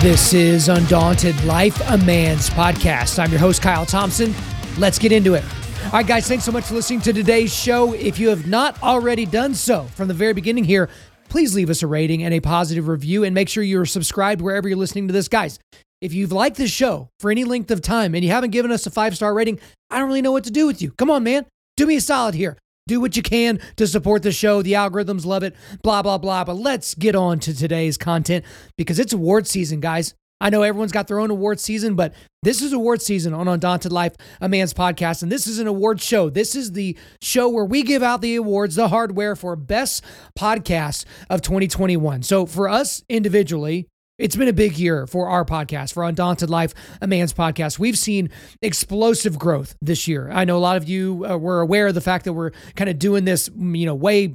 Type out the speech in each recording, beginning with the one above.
This is Undaunted Life, a Man's podcast. I'm your host, Kyle Thompson. Let's get into it. All right, guys, thanks so much for listening to today's show. If you have not already done so from the very beginning here, please leave us a rating and a positive review and make sure you're subscribed wherever you're listening to this. Guys, if you've liked this show for any length of time and you haven't given us a five star rating, I don't really know what to do with you. Come on, man. Do me a solid here. Do what you can to support the show. The algorithms love it, blah, blah, blah. But let's get on to today's content because it's award season, guys. I know everyone's got their own award season, but this is award season on Undaunted Life, a man's podcast. And this is an award show. This is the show where we give out the awards, the hardware for best podcast of 2021. So for us individually, it's been a big year for our podcast, for Undaunted Life, a man's podcast. We've seen explosive growth this year. I know a lot of you uh, were aware of the fact that we're kind of doing this, you know, way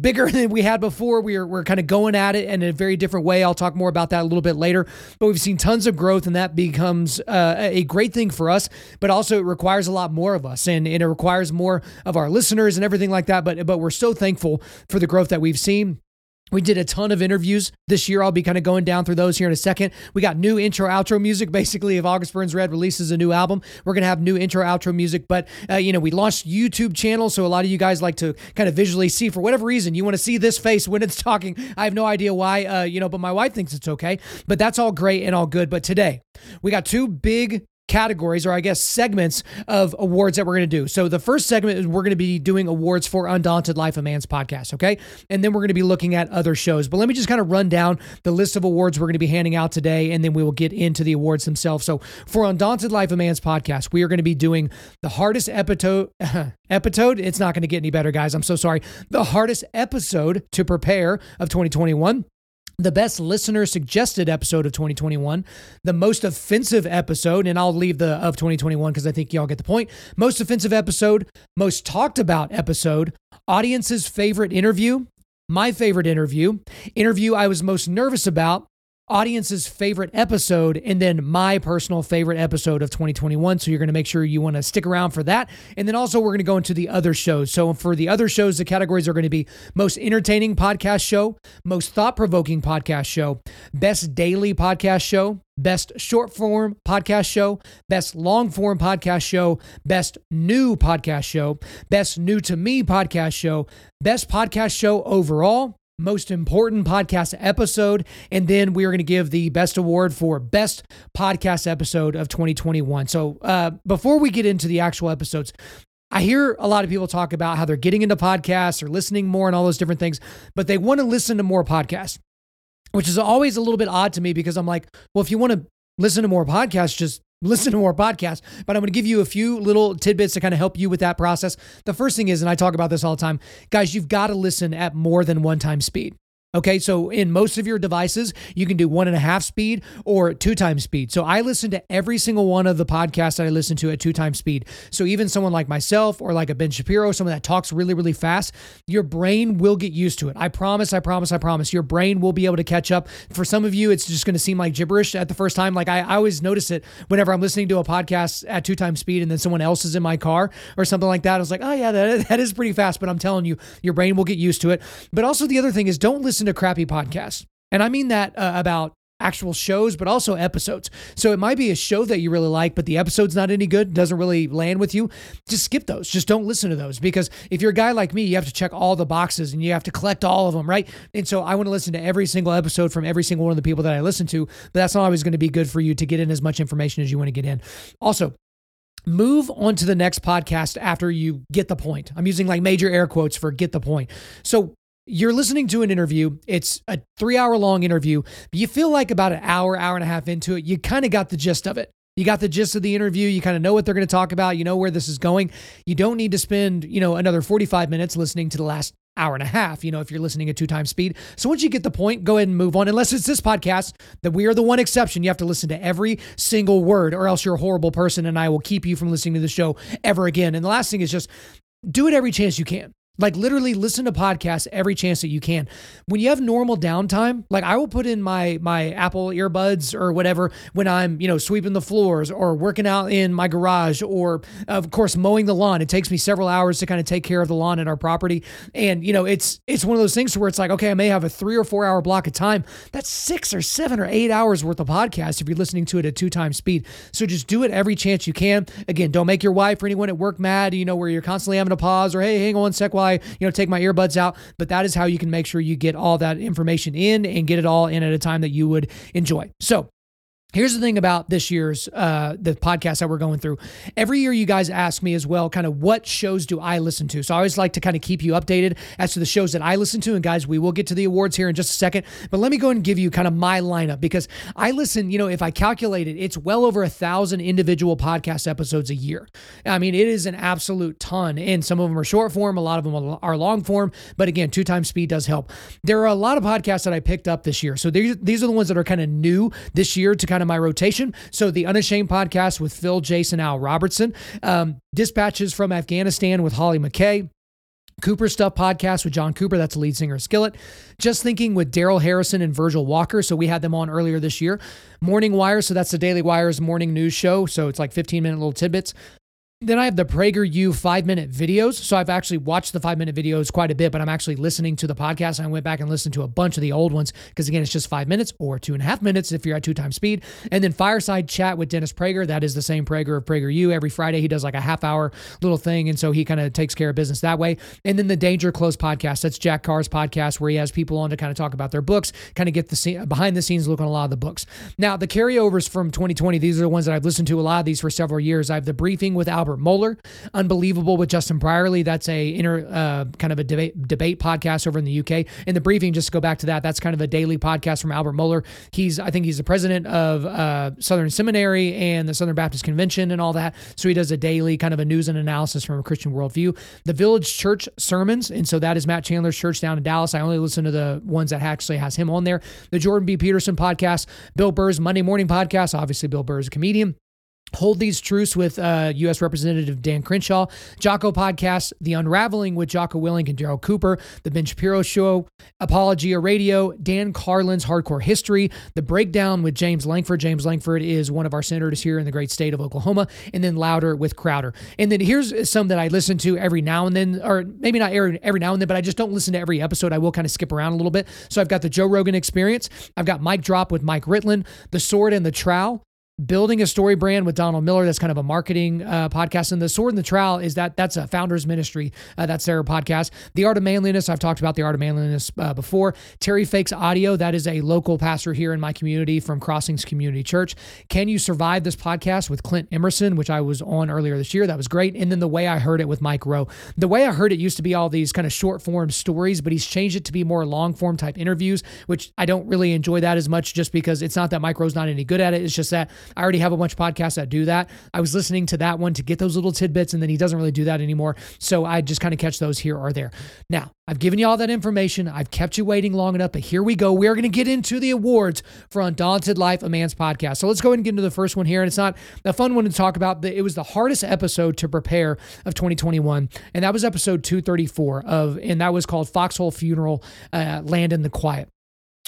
bigger than we had before. We're we're kind of going at it in a very different way. I'll talk more about that a little bit later. But we've seen tons of growth, and that becomes uh, a great thing for us. But also, it requires a lot more of us, and, and it requires more of our listeners and everything like that. But but we're so thankful for the growth that we've seen. We did a ton of interviews this year. I'll be kind of going down through those here in a second. We got new intro outro music. Basically, if August Burns Red releases a new album, we're gonna have new intro outro music. But uh, you know, we launched YouTube channel, so a lot of you guys like to kind of visually see for whatever reason you want to see this face when it's talking. I have no idea why, uh, you know, but my wife thinks it's okay. But that's all great and all good. But today we got two big categories or I guess segments of awards that we're going to do. So the first segment is we're going to be doing awards for Undaunted Life of Man's podcast, okay? And then we're going to be looking at other shows. But let me just kind of run down the list of awards we're going to be handing out today and then we will get into the awards themselves. So for Undaunted Life of Man's podcast, we are going to be doing the hardest episode episode. It's not going to get any better, guys. I'm so sorry. The hardest episode to prepare of 2021 the best listener suggested episode of 2021, the most offensive episode, and I'll leave the of 2021 because I think y'all get the point. Most offensive episode, most talked about episode, audience's favorite interview, my favorite interview, interview I was most nervous about, audience's favorite episode and then my personal favorite episode of 2021. So you're going to make sure you want to stick around for that. And then also we're going to go into the other shows. So for the other shows, the categories are going to be most entertaining podcast show, most thought-provoking podcast show, best daily podcast show, best short form podcast show, best long form podcast show, best new podcast show, best new to me podcast show, best podcast show overall, most important podcast episode. And then we are going to give the best award for best podcast episode of 2021. So uh, before we get into the actual episodes, I hear a lot of people talk about how they're getting into podcasts or listening more and all those different things, but they want to listen to more podcasts, which is always a little bit odd to me because I'm like, well, if you want to listen to more podcasts, just listen to more podcasts, but I'm going to give you a few little tidbits to kind of help you with that process. The first thing is, and I talk about this all the time, guys, you've got to listen at more than one time speed. Okay, so in most of your devices, you can do one and a half speed or two times speed. So I listen to every single one of the podcasts that I listen to at two times speed. So even someone like myself or like a Ben Shapiro, someone that talks really, really fast, your brain will get used to it. I promise, I promise, I promise. Your brain will be able to catch up. For some of you, it's just going to seem like gibberish at the first time. Like I, I always notice it whenever I'm listening to a podcast at two times speed and then someone else is in my car or something like that. I was like, oh yeah, that, that is pretty fast. But I'm telling you, your brain will get used to it. But also the other thing is don't listen to crappy podcasts. And I mean that uh, about actual shows, but also episodes. So it might be a show that you really like, but the episode's not any good, doesn't really land with you. Just skip those. Just don't listen to those because if you're a guy like me, you have to check all the boxes and you have to collect all of them, right? And so I want to listen to every single episode from every single one of the people that I listen to, but that's not always going to be good for you to get in as much information as you want to get in. Also, move on to the next podcast after you get the point. I'm using like major air quotes for get the point. So you're listening to an interview. It's a three hour long interview. But you feel like about an hour, hour and a half into it, you kind of got the gist of it. You got the gist of the interview. You kind of know what they're going to talk about. You know where this is going. You don't need to spend, you know, another 45 minutes listening to the last hour and a half, you know, if you're listening at two times speed. So once you get the point, go ahead and move on. Unless it's this podcast, that we are the one exception. You have to listen to every single word, or else you're a horrible person and I will keep you from listening to the show ever again. And the last thing is just do it every chance you can. Like literally listen to podcasts every chance that you can. When you have normal downtime, like I will put in my my Apple earbuds or whatever when I'm, you know, sweeping the floors or working out in my garage or of course mowing the lawn. It takes me several hours to kind of take care of the lawn in our property. And, you know, it's it's one of those things where it's like, okay, I may have a 3 or 4 hour block of time. That's 6 or 7 or 8 hours worth of podcast if you're listening to it at two times speed. So just do it every chance you can. Again, don't make your wife or anyone at work mad, you know, where you're constantly having to pause or hey, hang on a sec while You know, take my earbuds out. But that is how you can make sure you get all that information in and get it all in at a time that you would enjoy. So Here's the thing about this year's uh, the podcast that we're going through. Every year, you guys ask me as well, kind of what shows do I listen to? So I always like to kind of keep you updated as to the shows that I listen to. And guys, we will get to the awards here in just a second. But let me go and give you kind of my lineup because I listen. You know, if I calculate it, it's well over a thousand individual podcast episodes a year. I mean, it is an absolute ton, and some of them are short form, a lot of them are long form. But again, two times speed does help. There are a lot of podcasts that I picked up this year. So these these are the ones that are kind of new this year to kind of of my rotation. So the Unashamed podcast with Phil, Jason, Al Robertson, um, Dispatches from Afghanistan with Holly McKay. Cooper Stuff podcast with John Cooper, that's the lead singer of Skillet. Just Thinking with Darrell Harrison and Virgil Walker. So we had them on earlier this year. Morning Wire, so that's the Daily Wire's morning news show. So it's like 15 minute little tidbits. Then I have the PragerU five minute videos. So I've actually watched the five minute videos quite a bit, but I'm actually listening to the podcast. I went back and listened to a bunch of the old ones because, again, it's just five minutes or two and a half minutes if you're at two times speed. And then Fireside Chat with Dennis Prager. That is the same Prager of PragerU. Every Friday, he does like a half hour little thing. And so he kind of takes care of business that way. And then the Danger Close podcast. That's Jack Carr's podcast where he has people on to kind of talk about their books, kind of get the scene, behind the scenes look on a lot of the books. Now, the carryovers from 2020, these are the ones that I've listened to a lot of these for several years. I have the briefing with Albert Mohler. Unbelievable with Justin Brierley. That's a inner uh, kind of a debate debate podcast over in the UK. In the briefing, just to go back to that, that's kind of a daily podcast from Albert Mohler. He's I think he's the president of uh, Southern Seminary and the Southern Baptist Convention and all that. So he does a daily kind of a news and analysis from a Christian worldview. The Village Church sermons, and so that is Matt Chandler's church down in Dallas. I only listen to the ones that actually has him on there. The Jordan B. Peterson podcast, Bill Burr's Monday Morning podcast. Obviously, Bill Burr is a comedian. Hold These Truths with uh, U.S. Representative Dan Crenshaw, Jocko Podcast, The Unraveling with Jocko Willink and Darryl Cooper, The Ben Shapiro Show, Apologia Radio, Dan Carlin's Hardcore History, The Breakdown with James Lankford. James Lankford is one of our senators here in the great state of Oklahoma, and then Louder with Crowder. And then here's some that I listen to every now and then, or maybe not every, every now and then, but I just don't listen to every episode. I will kind of skip around a little bit. So I've got the Joe Rogan Experience, I've got Mike Drop with Mike Ritland, The Sword and the Trowel, building a story brand with Donald Miller. That's kind of a marketing uh, podcast. And the Sword and the Trowel is that that's a founder's ministry. Uh, that's their podcast. The Art of Manliness. I've talked about the Art of Manliness uh, before. Terry Fakes Audio. That is a local pastor here in my community from Crossings Community Church. Can you survive this podcast with Clint Emerson, which I was on earlier this year? That was great. And then the way I heard it with Mike Rowe. The way I heard it used to be all these kind of short form stories, but he's changed it to be more long form type interviews, which I don't really enjoy that as much just because it's not that Mike Rowe's not any good at it. It's just that I already have a bunch of podcasts that do that. I was listening to that one to get those little tidbits, and then he doesn't really do that anymore. So I just kind of catch those here or there. Now, I've given you all that information. I've kept you waiting long enough, but here we go. We are going to get into the awards for Undaunted Life, a Man's Podcast. So let's go ahead and get into the first one here. And it's not a fun one to talk about. It was the hardest episode to prepare of 2021. And that was episode 234 of, and that was called Foxhole Funeral, uh, Landon the Quiet.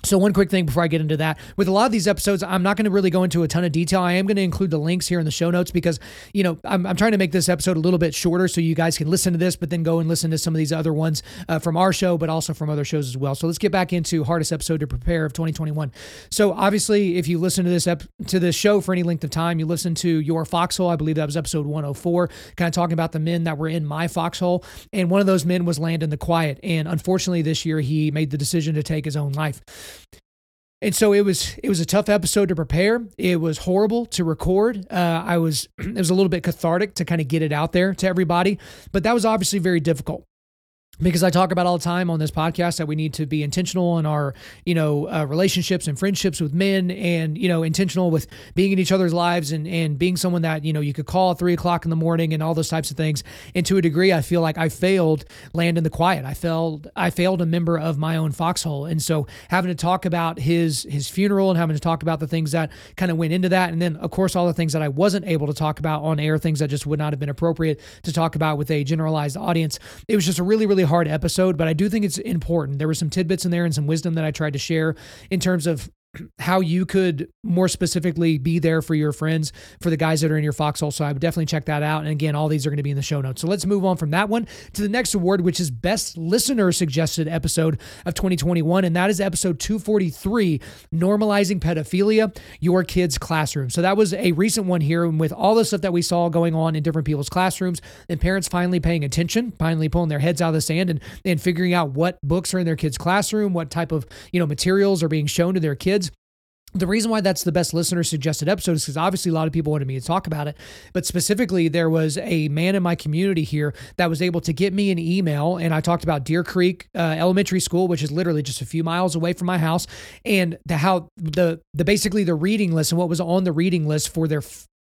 So, one quick thing before I get into that. With a lot of these episodes, I'm not going to really go into a ton of detail. I am going to include the links here in the show notes because, you know, I'm, I'm trying to make this episode a little bit shorter so you guys can listen to this, but then go and listen to some of these other ones uh, from our show, but also from other shows as well. So, let's get back into hardest episode to prepare of 2021. So, obviously, if you listen to this ep- to this show for any length of time, you listen to Your Foxhole. I believe that was episode 104, kind of talking about the men that were in my foxhole. And one of those men was Landon the Quiet. And unfortunately, this year, he made the decision to take his own life. And so it was it was a tough episode to prepare. It was horrible to record. Uh, I was it was a little bit cathartic to kind of get it out there to everybody, but that was obviously very difficult because I talk about all the time on this podcast that we need to be intentional in our, you know, uh, relationships and friendships with men, and you know, intentional with being in each other's lives and and being someone that you know you could call at three o'clock in the morning and all those types of things. And to a degree, I feel like I failed Landon the Quiet. I failed. I failed a member of my own foxhole, and so having to talk about his his funeral and having to talk about the things that kind of went into that, and then of course all the things that I wasn't able to talk about on air, things that just would not have been appropriate to talk about with a generalized audience. It was just a really really hard episode, but I do think it's important. There were some tidbits in there and some wisdom that I tried to share in terms of how you could more specifically be there for your friends, for the guys that are in your foxhole. So I would definitely check that out. And again, all these are going to be in the show notes. So let's move on from that one to the next award, which is Best Listener Suggested Episode of 2021. And that is episode 243 Normalizing Pedophilia, Your Kids' Classroom. So that was a recent one here. And with all the stuff that we saw going on in different people's classrooms and parents finally paying attention, finally pulling their heads out of the sand and, and figuring out what books are in their kids' classroom, what type of, you know, materials are being shown to their kids the reason why that's the best listener suggested episode is because obviously a lot of people wanted me to talk about it. But specifically, there was a man in my community here that was able to get me an email. And I talked about Deer Creek uh, Elementary School, which is literally just a few miles away from my house, and the, how the, the basically the reading list and what was on the reading list for their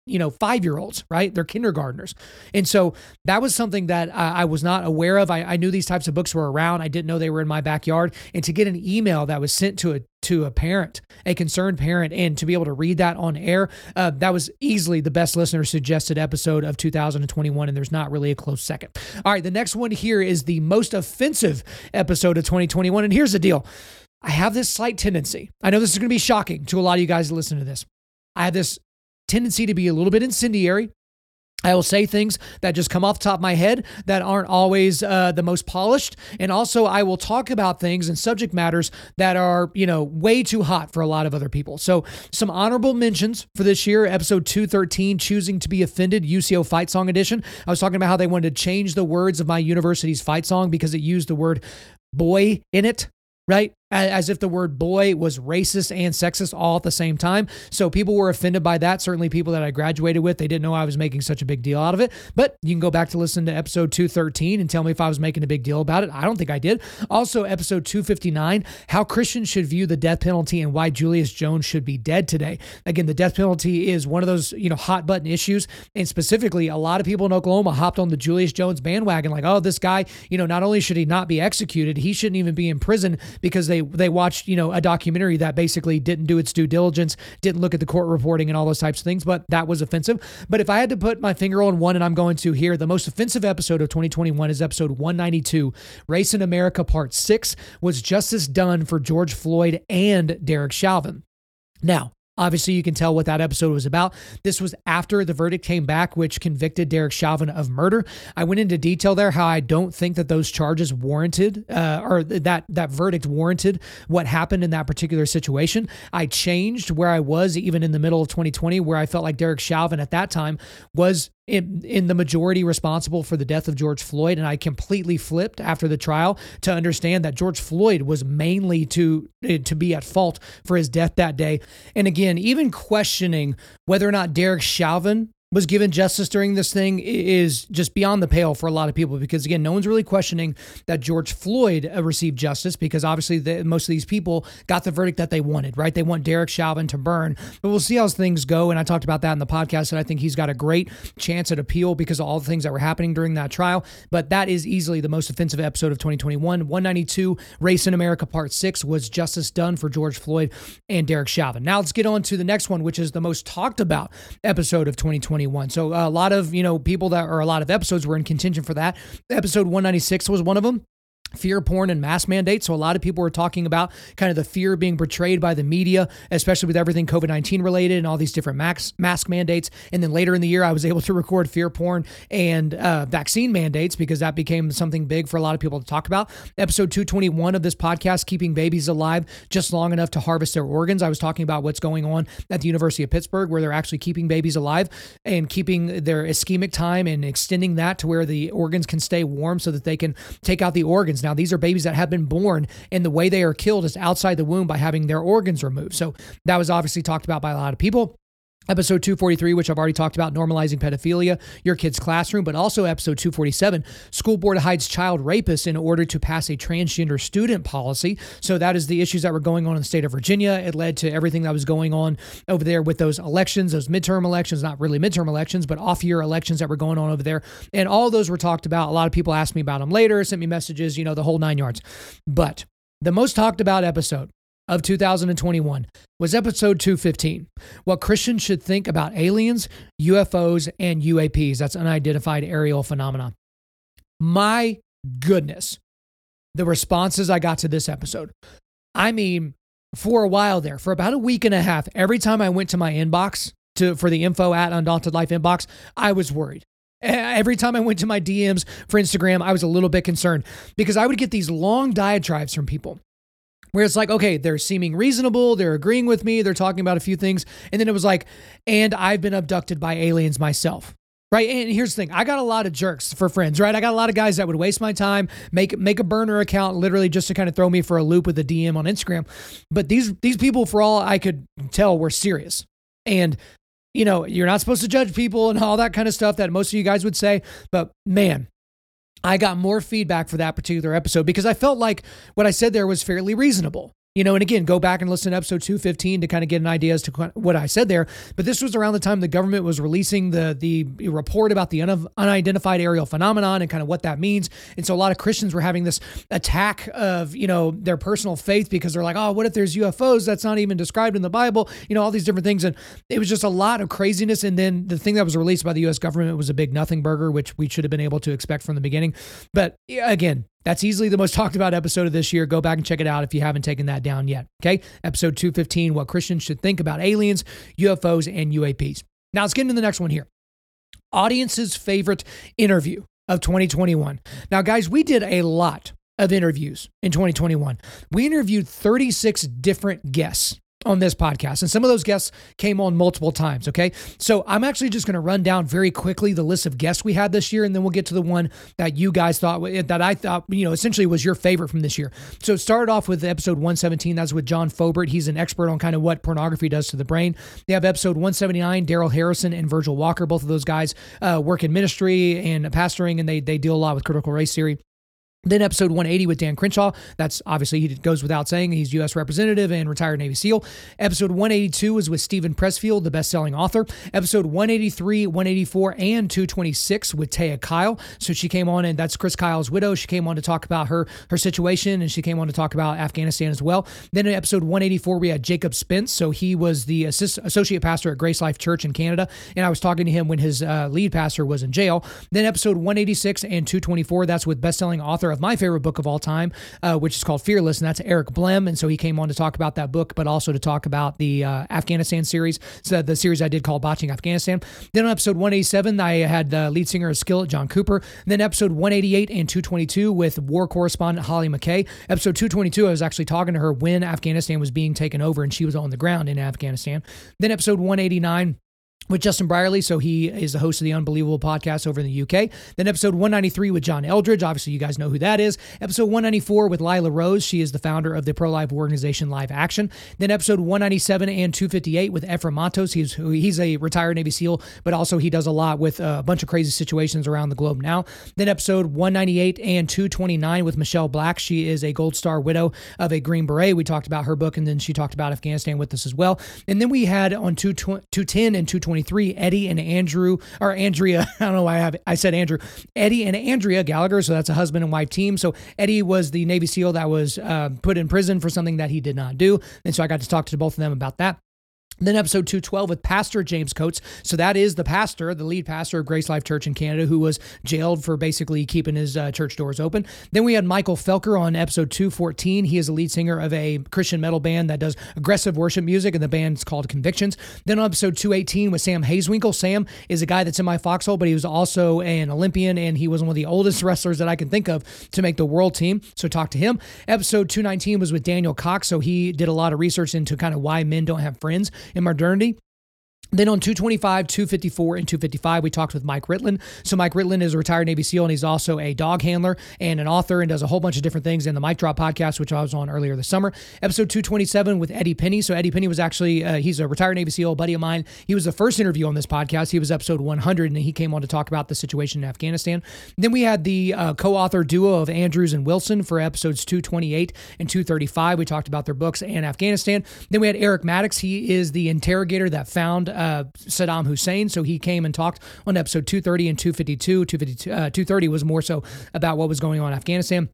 you know, five year olds, right? They're kindergartners. And so that was something that I, I was not aware of. I, I, knew these types of books were around. I didn't know they were in my backyard. And to get an email that was sent to a to a parent, a concerned parent, and to be able to read that on air, uh, that was easily the best listener suggested episode of 2021. And there's not really a close second. All right, the next one here is the most offensive episode of 2021. And here's the deal I have this slight tendency. I know this is going to be shocking to a lot of you guys that listen to this. I have this tendency to be a little bit incendiary. I will say things that just come off the top of my head that aren't always uh, the most polished. And also, I will talk about things and subject matters that are, you know, way too hot for a lot of other people. So, some honorable mentions for this year episode 213, Choosing to Be Offended, UCO Fight Song Edition. I was talking about how they wanted to change the words of my university's fight song because it used the word boy in it right? As if the word boy was racist and sexist all at the same time. So people were offended by that. Certainly people that I graduated with, they didn't know I was making such a big deal out of it. But you can go back to listen to episode 213 and tell me if I was making a big deal about it. I don't think I did. Also, episode 259, how Christians should view the death penalty and why Julius Jones should be dead today. Again, the death penalty is one of those, you know, hot button issues. And specifically, a lot of people in Oklahoma hopped on the Julius Jones bandwagon, like, oh, this guy, you know, not only should he not be executed, he shouldn't even be in prison because they they watched you know a documentary that basically didn't do its due diligence, didn't look at the court reporting and all those types of things. But that was offensive. But if I had to put my finger on one, and I'm going to here, the most offensive episode of 2021 is episode 192, Race in America Part Six. Was justice done for George Floyd and Derek Chauvin? Now, Obviously, you can tell what that episode was about. This was after the verdict came back, which convicted Derek Chauvin of murder. I went into detail there how I don't think that those charges warranted, uh, or that that verdict warranted what happened in that particular situation. I changed where I was even in the middle of 2020, where I felt like Derek Chauvin at that time was in, in the majority responsible for the death of George Floyd. And I completely flipped after the trial to understand that George Floyd was mainly to eh, to be at fault for his death that day. And again, even questioning whether or not Derek Chauvin was given justice during this thing is just beyond the pale for a lot of people because again no one's really questioning that george floyd uh, received justice because obviously the, most of these people got the verdict that they wanted right? They want derek chauvin to burn. But we'll see how things go and i talked about that in the podcast and i think he's got a great chance at appeal because of all the things that were happening during that trial. But that is easily the most offensive episode of 2021 192 race in america part 6 was justice done for george floyd and derek chauvin. Now let's get on to the next one which is the most talked about episode of 2020 2021. So a lot of, you know, people that or a lot of episodes were in contention for that. Episode 196 was one of them fear porn and mask mandates. So a lot of people were talking about kind of the fear being portrayed by the media, especially with everything COVID-19 related and all these different mask, mask mandates. And then later in the year, I was able to record fear porn and uh, vaccine mandates because that became something big for a lot of people to talk about. Episode 221 of this podcast, Keeping Babies Alive Just Long Enough to Harvest Their Organs. I was talking about what's going on at the University of Pittsburgh where they're actually keeping babies alive and keeping their ischemic time and extending that to where the organs can stay warm so that they can take out the organs organs. Now, these are babies that have been born, and the way they are killed is outside the womb by having their organs removed. So that was obviously talked about by a lot of people episode 243, which I've already talked about, normalizing pedophilia, your kid's classroom, but also episode 247, school board hides child rapists in order to pass a transgender student policy. So that is the issues that were going on in the state of Virginia. It led to everything that was going on over there with those elections, those midterm elections, not really midterm elections, but off year elections that were going on over there. And all those were talked about. A lot of people asked me about them later, sent me messages, you know, the whole nine yards. But the most talked about episode of 2021 was episode 215 What Christians Should Think About Aliens, UFOs, and UAPs. That's unidentified aerial phenomena. My goodness. the responses I got to this episode. I mean, for a while there, for about a week and a half, every time I went to my inbox to for the info at Undaunted Life inbox, I was worried. Every time I went to my DMs for Instagram, I was a little bit concerned because I would get these long diatribes from people where it's like, okay, they're seeming reasonable, they're agreeing with me, they're talking about a few things. And then it was like, and I've been abducted by aliens myself. Right. And here's the thing. I got a lot of jerks for friends, right? I got a lot of guys that would waste my time, make make a burner account literally just to kind of throw me for a loop with a DM on Instagram. But these these people, for all I could tell, were serious. And you know, you're not supposed to judge people and all that kind of stuff that most of you guys would say. But man, I got more feedback for that particular episode because I felt like what I said there was fairly reasonable. You know, and again, go back and listen to episode 215 to kind of get an idea as to what I said there. But this was around the time the government was releasing the the report about the un- unidentified aerial phenomenon and kind of what that means. And so a lot of Christians were having this attack of, you know, their personal faith because they're like, oh, what if there's UFOs that's not even described in the Bible? You know, all these different things. And it was just a lot of craziness. And then the thing that was released by the US government was a big nothing burger, which we should have been able to expect from the beginning. But again, that's easily the most talked about episode of this year. Go back and check it out if you haven't taken that down yet. Okay. Episode 215 What Christians Should Think About Aliens, UFOs, and UAPs. Now let's get into the next one here. Audience's favorite interview of 2021. Now, guys, we did a lot of interviews in 2021. We interviewed 36 different guests on this podcast. And some of those guests came on multiple times. Okay. So I'm actually just going to run down very quickly the list of guests we had this year. And then we'll get to the one that you guys thought, that I thought, you know, essentially was your favorite from this year. So it started off with episode 117. That's with John Fobert. He's an expert on kind of what pornography does to the brain. They have episode 179, Darrell Harrison and Virgil Walker. Both of those guys uh, work in ministry and pastoring, and they, they deal a lot with critical race theory. Then episode 180 with Dan Crenshaw. That's obviously, he goes without saying, he's U.S. Representative and retired Navy SEAL. Episode 182 is with Steven Pressfield, the best selling author. Episode 183, 184, and 226 with Taya Kyle. So she came on, and that's Chris Kyle's widow. She came on to talk about her, her situation, and she came on to talk about Afghanistan as well. Then in episode 184, we had Jacob Spence. So he was the assist, associate pastor at Grace Life Church in Canada. And I was talking to him when his uh, lead pastor was in jail. Then episode 186 and 224, that's with best selling author author of my favorite book of all time, uh, which is called Fearless, and that's Eric Blehm. And so he came on to talk about that book, but also to talk about the uh, Afghanistan series, so the series I did called Botching Afghanistan. Then on episode 187, I had the lead singer of Skillet, John Cooper. then episode 188 and 222 with war correspondent Holly McKay. Episode 222, I was actually talking to her when Afghanistan was being taken over and she was on the ground in Afghanistan. Then episode 189 with Justin Brierley. So he is the host of the Unbelievable podcast over in the UK. Then episode 193 with John Eldredge. Obviously, you guys know who that is. Episode 194 with Lila Rose. She is the founder of the pro life organization Live Action. Then episode 197 and 258 with Ephraim Mattos. He's he's a retired Navy SEAL, but also he does a lot with a bunch of crazy situations around the globe now. Then episode 198 and 229 with Michelle Black. She is a Gold Star widow of a Green Beret. We talked about her book, and then she talked about Afghanistan with us as well. And then we had on 210 and 220 2023, Eddie and Andrew, or Andrea, I don't know why I have I said Andrew, Eddie and Andrea Gallagher. So that's a husband and wife team. So Eddie was the Navy SEAL that was uh, put in prison for something that he did not do. And so I got to talk to both of them about that. Then episode 212 with Pastor James Coates. So that is the pastor, the lead pastor of Grace Life Church in Canada, who was jailed for basically keeping his uh, church doors open. Then we had Michael Felker on episode 214. He is a lead singer of a Christian metal band that does aggressive worship music, and the band's called Convictions. Then on episode 218 with Sam Hazewinkel. Sam is a guy that's in my foxhole, but he was also an Olympian, and he was one of the oldest wrestlers that I can think of to make the world team. So talk to him. Episode 219 was with Daniel Cox. So he did a lot of research into kind of why men don't have friends in modernity. Then on 225, 254, and 255, we talked with Mike Ritland. So Mike Ritland is a retired Navy SEAL, and he's also a dog handler and an author and does a whole bunch of different things in the Mike Drop podcast, which I was on earlier this summer. Episode 227 with Eddie Penny. So Eddie Penny was actually, uh, he's a retired Navy SEAL, buddy of mine. He was the first interview on this podcast. He was episode 100, and he came on to talk about the situation in Afghanistan. Then we had the uh, co-author duo of Andrews and Wilson for episodes 228 and 235. We talked about their books and Afghanistan. Then we had Eric Maddox. He is the interrogator that found uh, Saddam Hussein. So he came and talked on episode 230 and 252. 252 uh, 230 was more so about what was going on in Afghanistan.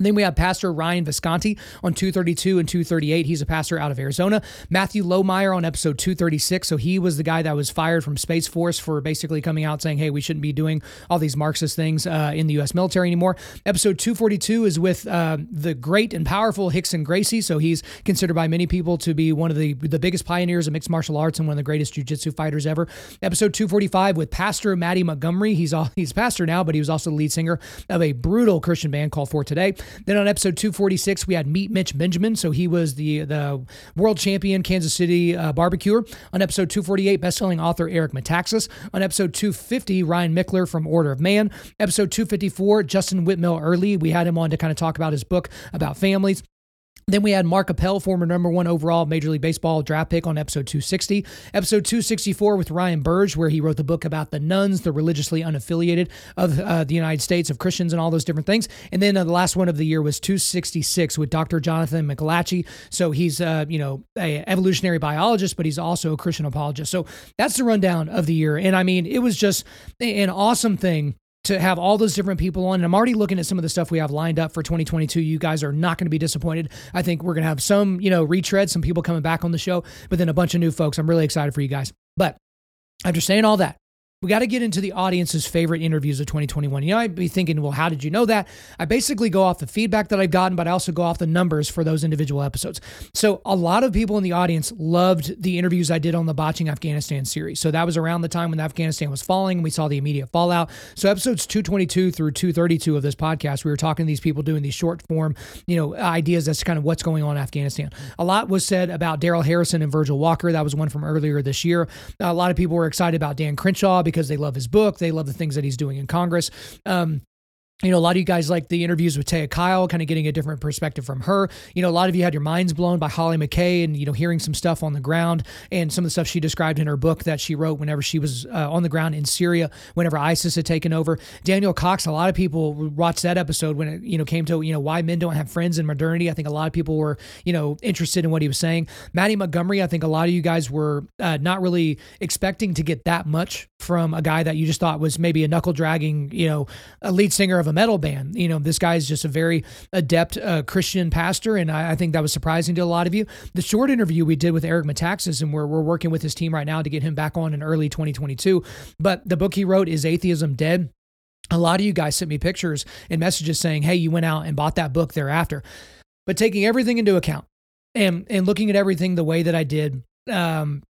Then we have Pastor Ryan Visconti on 232 and 238. He's a pastor out of Arizona. Matthew Lohmeier on episode 236. So he was the guy that was fired from Space Force for basically coming out saying, hey, we shouldn't be doing all these Marxist things uh, in the U.S. military anymore. Episode 242 is with uh, the great and powerful Rickson Gracie. So he's considered by many people to be one of the, the biggest pioneers of mixed martial arts and one of the greatest jiu-jitsu fighters ever. Episode 245 with Pastor Mattie Montgomery. He's, all, he's pastor now, but he was also the lead singer of a brutal Christian band called For Today. Then on episode 246, we had Meet Mitch Benjamin. So he was the the world champion Kansas City uh, barbecuer. On episode 248, bestselling author Eric Metaxas. On episode 250, Ryan Michler from Order of Man. Episode 254, Justin Whitmel Earley. We had him on to kind of talk about his book about families. Then we had Mark Appel, former number one overall Major League Baseball draft pick on episode 260. Episode 264 with Ryan Burge, where he wrote the book about the nones, the religiously unaffiliated of uh, the United States, of Christians, and all those different things. And then uh, the last one of the year was 266 with Dr. Jonathan McLatchie. So he's, uh, you know, a evolutionary biologist, but he's also a Christian apologist. So that's the rundown of the year. And I mean, it was just an awesome thing to have all those different people on. And I'm already looking at some of the stuff we have lined up for 2022. You guys are not going to be disappointed. I think we're going to have some, you know, retreads, some people coming back on the show, but then a bunch of new folks. I'm really excited for you guys. But after saying all that, we got to get into the audience's favorite interviews of 2021. You know, I'd be thinking, well, how did you know that? I basically go off the feedback that I've gotten, but I also go off the numbers for those individual episodes. So, a lot of people in the audience loved the interviews I did on the Botching Afghanistan series. So, that was around the time when Afghanistan was falling and we saw the immediate fallout. So, episodes 222 through 232 of this podcast, we were talking to these people doing these short form, you know, ideas as to kind of what's going on in Afghanistan. A lot was said about Darrell Harrison and Virgil Walker. That was one from earlier this year. A lot of people were excited about Dan Crenshaw because they love his book. They love the things that he's doing in Congress. Um, you know, a lot of you guys like the interviews with Taya Kyle, kind of getting a different perspective from her. You know, a lot of you had your minds blown by Holly McKay and, you know, hearing some stuff on the ground and some of the stuff she described in her book that she wrote whenever she was uh, on the ground in Syria, whenever ISIS had taken over. Daniel Cox, a lot of people watched that episode when it, you know, came to, you know, why men don't have friends in modernity. I think a lot of people were, you know, interested in what he was saying. Mattie Montgomery, I think a lot of you guys were uh, not really expecting to get that much from a guy that you just thought was maybe a knuckle dragging, you know, a lead singer of a metal band. You know, this guy is just a very adept uh, Christian pastor, and I, I, think that was surprising to a lot of you. The short interview we did with Eric Metaxas, and we're, we're working with his team right now to get him back on in early 2022. But the book he wrote is Atheism Dead. A lot of you guys sent me pictures and messages saying, hey, you went out and bought that book thereafter. But taking everything into account and, and looking at everything the way that I did, um,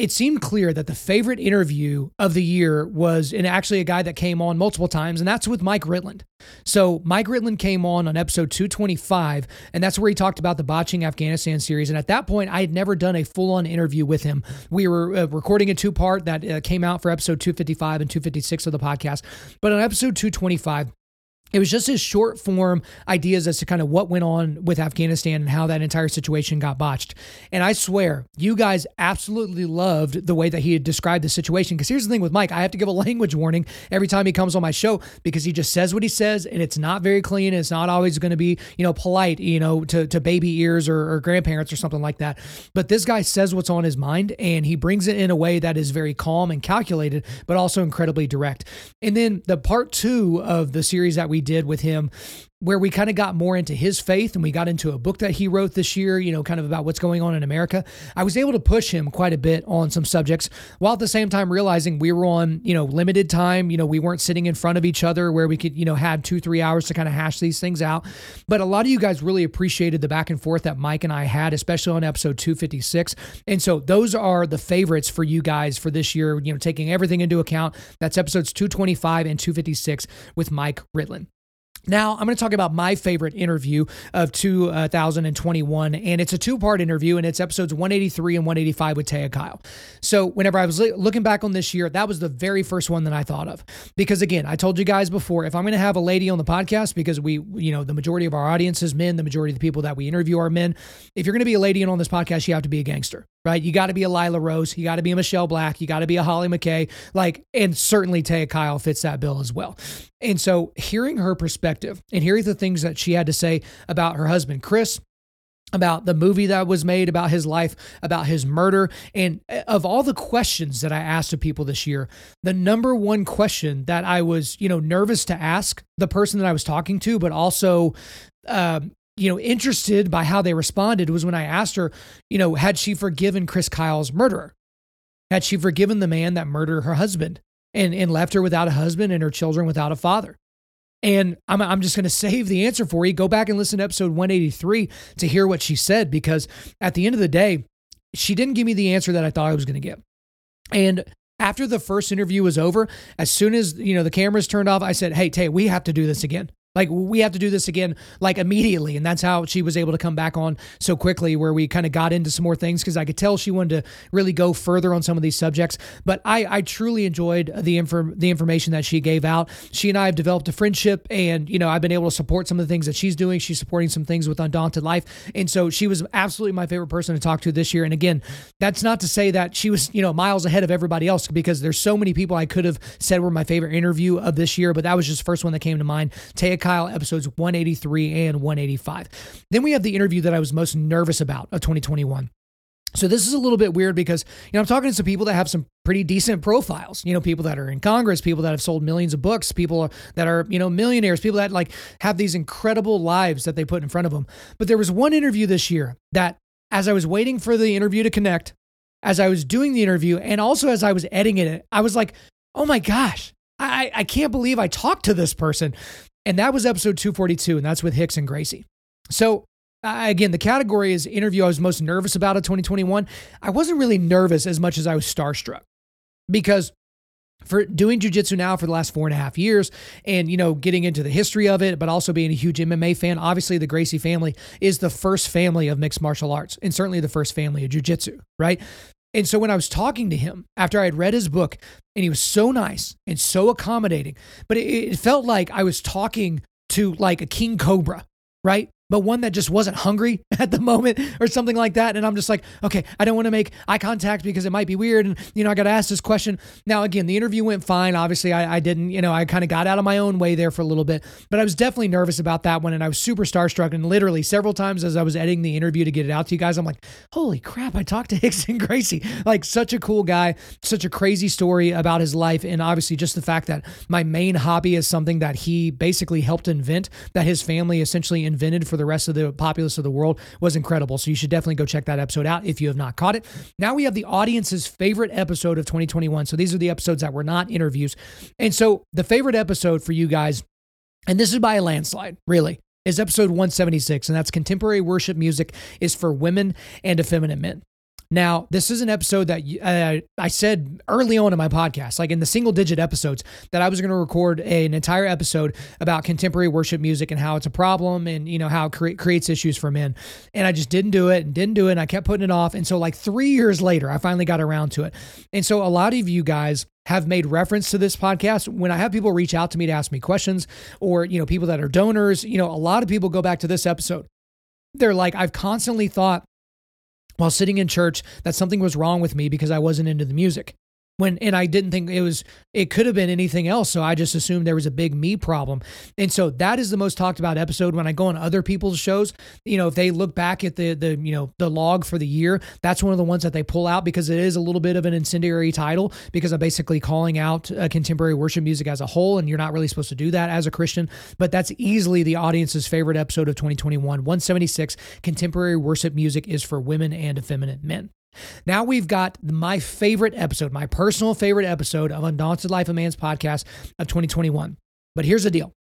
it seemed clear that the favorite interview of the year was and actually a guy that came on multiple times and that's with mike ritland. So mike ritland came on on episode 225 and that's where he talked about the botching afghanistan series and at that point i had never done a full-on interview with him. We were uh, recording a two-part that uh, came out for episode 255 and 256 of the podcast but on episode 225 it was just his short form ideas as to kind of what went on with Afghanistan and how that entire situation got botched. And I swear, you guys absolutely loved the way that he had described the situation. Because here's the thing with Mike, I have to give a language warning every time he comes on my show because he just says what he says and it's not very clean. it's not always going to be, you know, polite, you know, to, to baby ears or, or grandparents or something like that. But this guy says what's on his mind and he brings it in a way that is very calm and calculated, but also incredibly direct. And then the part two of the series that we did with him where we kind of got more into his faith and we got into a book that he wrote this year, you know, kind of about what's going on in America. I was able to push him quite a bit on some subjects while at the same time realizing we were on, you know, limited time. You know, we weren't sitting in front of each other where we could, you know, had two, three hours to kind of hash these things out. But a lot of you guys really appreciated the back and forth that Mike and I had, especially on episode 256. And so those are the favorites for you guys for this year, you know, taking everything into account. That's episodes 225 and 256 with Mike Ritland. Now, I'm going to talk about my favorite interview of 2021, and it's a two part interview, and it's episodes 183 and 185 with Taya Kyle. So, whenever I was looking back on this year, that was the very first one that I thought of. Because, again, I told you guys before, if I'm going to have a lady on the podcast, because we, you know, the majority of our audience is men, the majority of the people that we interview are men. If you're going to be a lady on this podcast, you have to be a gangster right? You got to be a Lila Rose. You got to be a Michelle Black. You got to be a Holly McKay. Like, and certainly Taya Kyle fits that bill as well. And so hearing her perspective and hearing the things that she had to say about her husband, Chris, about the movie that was made about his life, about his murder. And uh, of all the questions that I asked of people this year, the number one question that I was, you know, nervous to ask the person that I was talking to, but also, um, you know, interested by how they responded was when I asked her, you know, had she forgiven Chris Kyle's murderer? Had she forgiven the man that murdered her husband and, and left her without a husband and her children without a father? And I'm, I'm just going to save the answer for you. Go back and listen to episode 183 to hear what she said, because at the end of the day, she didn't give me the answer that I thought I was going to get. And after the first interview was over, as soon as you know the cameras turned off, I said, "Hey, Tay, we have to do this again. Like we have to do this again, like immediately. And that's how she was able to come back on so quickly, where we kind of got into some more things because I could tell she wanted to really go further on some of these subjects. But I, I truly enjoyed the inform the information that she gave out. She and I have developed a friendship, and you know I've been able to support some of the things that she's doing. She's supporting some things with Undaunted Life, and so she was absolutely my favorite person to talk to this year. And again, that's not to say that she was you know miles ahead of everybody else because there's so many people I could have said were my favorite interview of this year, but that was just the first one that came to mind. Taya Kyle, episodes 183 and 185. Then we have the interview that I was most nervous about of 2021. So this is a little bit weird because you know I'm talking to some people that have some pretty decent profiles. You know, people that are in Congress, people that have sold millions of books, people that are you know millionaires, people that like have these incredible lives that they put in front of them. But there was one interview this year that, as I was waiting for the interview to connect, as I was doing the interview, and also as I was editing it, I was like, oh my gosh, I I can't believe I talked to this person. And that was episode 242, and that's with Rickson Gracie. So, uh, again, the category is interview I was most nervous about in 2021. I wasn't really nervous as much as I was starstruck because for doing jujitsu now for the last four and a half years and, you know, getting into the history of it, but also being a huge MMA fan, obviously the Gracie family is the first family of mixed martial arts and certainly the first family of jujitsu, right? And so when I was talking to him after I had read his book, and he was so nice and so accommodating, but it, it felt like I was talking to like a king cobra, right? But one that just wasn't hungry at the moment or something like that. And I'm just like, okay, I don't want to make eye contact because it might be weird. And, you know, I got to ask this question. Now, again, the interview went fine. Obviously, I, I didn't, you know, I kind of got out of my own way there for a little bit, but I was definitely nervous about that one. And I was super starstruck. And literally several times as I was editing the interview to get it out to you guys, I'm like, holy crap, I talked to Rickson Gracie. Like, such a cool guy, such a crazy story about his life. And obviously, just the fact that my main hobby is something that he basically helped invent, that his family essentially invented for the rest of the populace of the world was incredible. So you should definitely go check that episode out if you have not caught it. Now we have the audience's favorite episode of 2021. So these are the episodes that were not interviews. And so the favorite episode for you guys, and this is by a landslide, really, is episode 176, and that's contemporary worship music is for women and effeminate men. Now, this is an episode that uh, I said early on in my podcast, like in the single digit episodes, that I was going to record an entire episode about contemporary worship music and how it's a problem and, you know, how it cre- creates issues for men. And I just didn't do it and didn't do it. And I kept putting it off. And so, like three years later, I finally got around to it. And so, a lot of you guys have made reference to this podcast when i have people reach out to me to ask me questions or you know people that are donors you know a lot of people go back to this episode they're like i've constantly thought while sitting in church that something was wrong with me because I wasn't into the music when and I didn't think it was it could have been anything else. So I just assumed there was a big me problem. And so that is the most talked about episode. When I go on other people's shows you know if they look back at the the you know the log for the year that's one of the ones that they pull out because it is a little bit of an incendiary title because I'm basically calling out uh, contemporary worship music as a whole and you're not really supposed to do that as a Christian. But that's easily the audience's favorite episode of 2021 176 contemporary worship music is for women and effeminate men now we've got my favorite episode, my personal favorite episode of Undaunted Life of Man's podcast of 2021. But here's the deal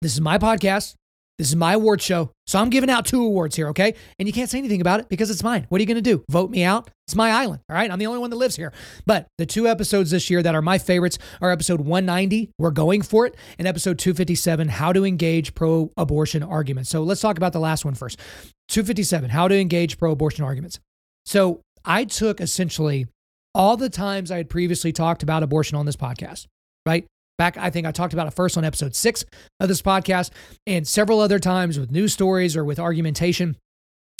this is my podcast. This is my award show. So I'm giving out two awards here, okay? And you can't say anything about it because it's mine. What are you going to do? Vote me out? It's my island, all right? I'm the only one that lives here. But the two episodes this year that are my favorites are episode 190, We're Going For It, and episode 257, How to Engage Pro Abortion Arguments. So let's talk about the last one first. 257, How to Engage Pro Abortion Arguments. So I took essentially all the times I had previously talked about abortion on this podcast, right? Back, I think I talked about it first on episode six of this podcast and several other times with news stories or with argumentation.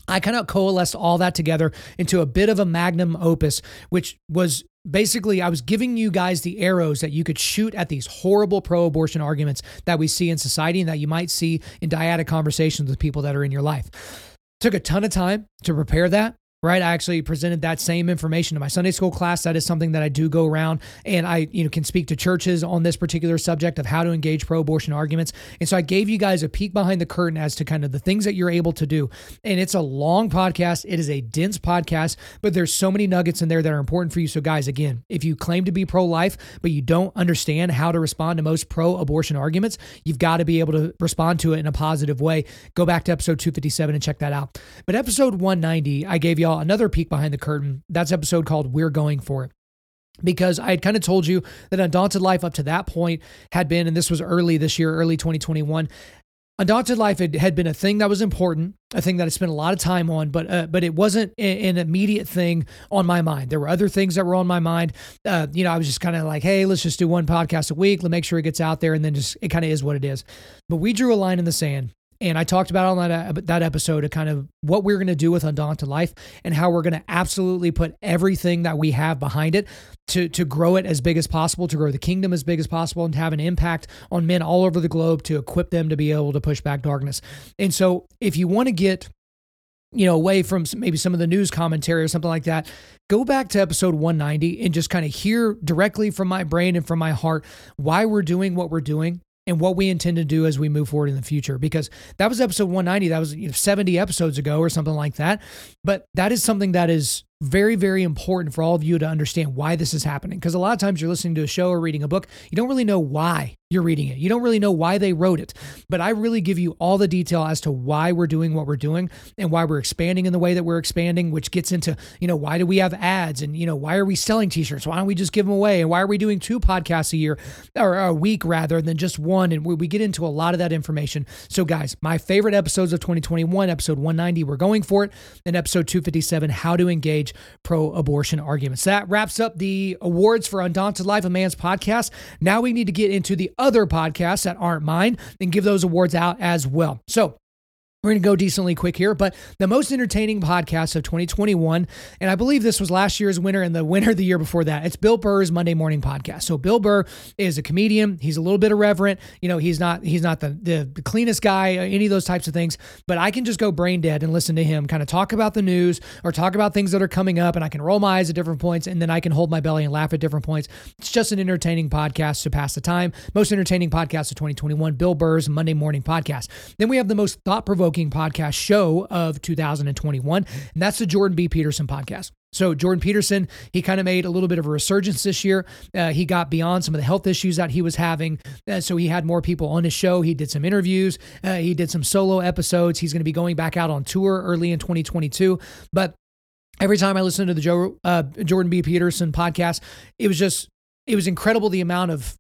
I kind of coalesced all that together into a bit of a magnum opus, which was basically I was giving you guys the arrows that you could shoot at these horrible pro abortion arguments that we see in society and that you might see in dyadic conversations with people that are in your life. Took a ton of time to prepare that right? I actually presented that same information to my sunday school class. That is something that i do go around and i you know can speak to churches on this particular subject of how to engage pro-abortion arguments. And so i gave you guys a peek behind the curtain as to kind of the things that you're able to do. And it's a long podcast. It is a dense podcast but there's so many nuggets in there that are important for you. So guys again if you claim to be pro-life but you don't understand how to respond to most pro-abortion arguments you've got to be able to respond to it in a positive way. Go back to episode 257 and check that out. But episode 190 i gave y'all another peek behind the curtain. That's episode called We're Going For It because I had kind of told you that Undaunted Life up to that point had been, and this was early this year, early 2021. Undaunted Life had, been a thing that was important, a thing that I spent a lot of time on, but uh, but it wasn't an immediate thing on my mind. There were other things that were on my mind. Uh, you know, I was just kind of like, hey, let's just do one podcast a week. Let's make sure it gets out there, and then just it kind of is what it is. But we drew a line in the sand and I talked about on that, uh, that episode of kind of what we're going to do with Undaunted Life and how we're going to absolutely put everything that we have behind it to, to grow it as big as possible, to grow the kingdom as big as possible, and to have an impact on men all over the globe to equip them to be able to push back darkness. And so, if you want to get you know, away from maybe some of the news commentary or something like that, go back to episode 190 and just kind of hear directly from my brain and from my heart why we're doing what we're doing and what we intend to do as we move forward in the future because that was episode 190 that was you know, 70 episodes ago or something like that. But that is something that is very, very important for all of you to understand why this is happening. Because a lot of times you're listening to a show or reading a book, you don't really know why you're reading it. You don't really know why they wrote it. But I really give you all the detail as to why we're doing what we're doing and why we're expanding in the way that we're expanding, which gets into, you know, why do we have ads and, you know, why are we selling t shirts? Why don't we just give them away? And why are we doing two podcasts a year or a week rather than just one? And we get into a lot of that information. So, guys, my favorite episodes of 2021, episode 190, we're going for it, and episode 257, how to engage pro abortion arguments. That wraps up the awards for Undaunted Life, a Man's podcast. Now we need to get into the other podcasts that aren't mine and give those awards out as well. So, we're going to go decently quick here, but the most entertaining podcast of 2021, and I believe this was last year's winner and the winner the year before that. It's Bill Burr's Monday Morning Podcast. So Bill Burr is a comedian. He's a little bit irreverent. You know, he's not he's not the, the, cleanest guy, uh, any of those types of things. But I can just go brain dead and listen to him kind of talk about the news or talk about things that are coming up, and I can roll my eyes at different points, and then I can hold my belly and laugh at different points. It's just an entertaining podcast to pass the time. Most entertaining podcast of 2021, Bill Burr's Monday Morning Podcast. Then we have the most thought provoking podcast show of 2021, and that's the Jordan B. Peterson podcast. So Jordan Peterson, he kind of made a little bit of a resurgence this year. Uh, he got beyond some of the health issues that he was having, uh, so he had more people on his show. He did some interviews. Uh, he did some solo episodes. He's going to be going back out on tour early in 2022. But every time I listened to the Joe uh, Jordan B. Peterson podcast, it was just it was incredible the amount of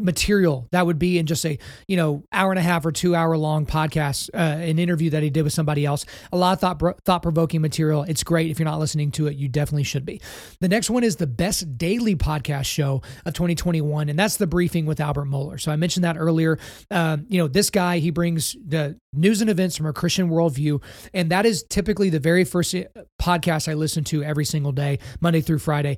material that would be in just a you know hour and a half or two hour long podcast uh, an interview that he did with somebody else. A lot of thought thought provoking material. It's great if you're not listening to it. You definitely should be. The next one is the best daily podcast show of 2021 and that's the briefing with albert mohler so i mentioned that earlier. Uh, you know this guy he brings the news and events from a christian worldview and that is typically the very first uh, podcast i listen to every single day monday through friday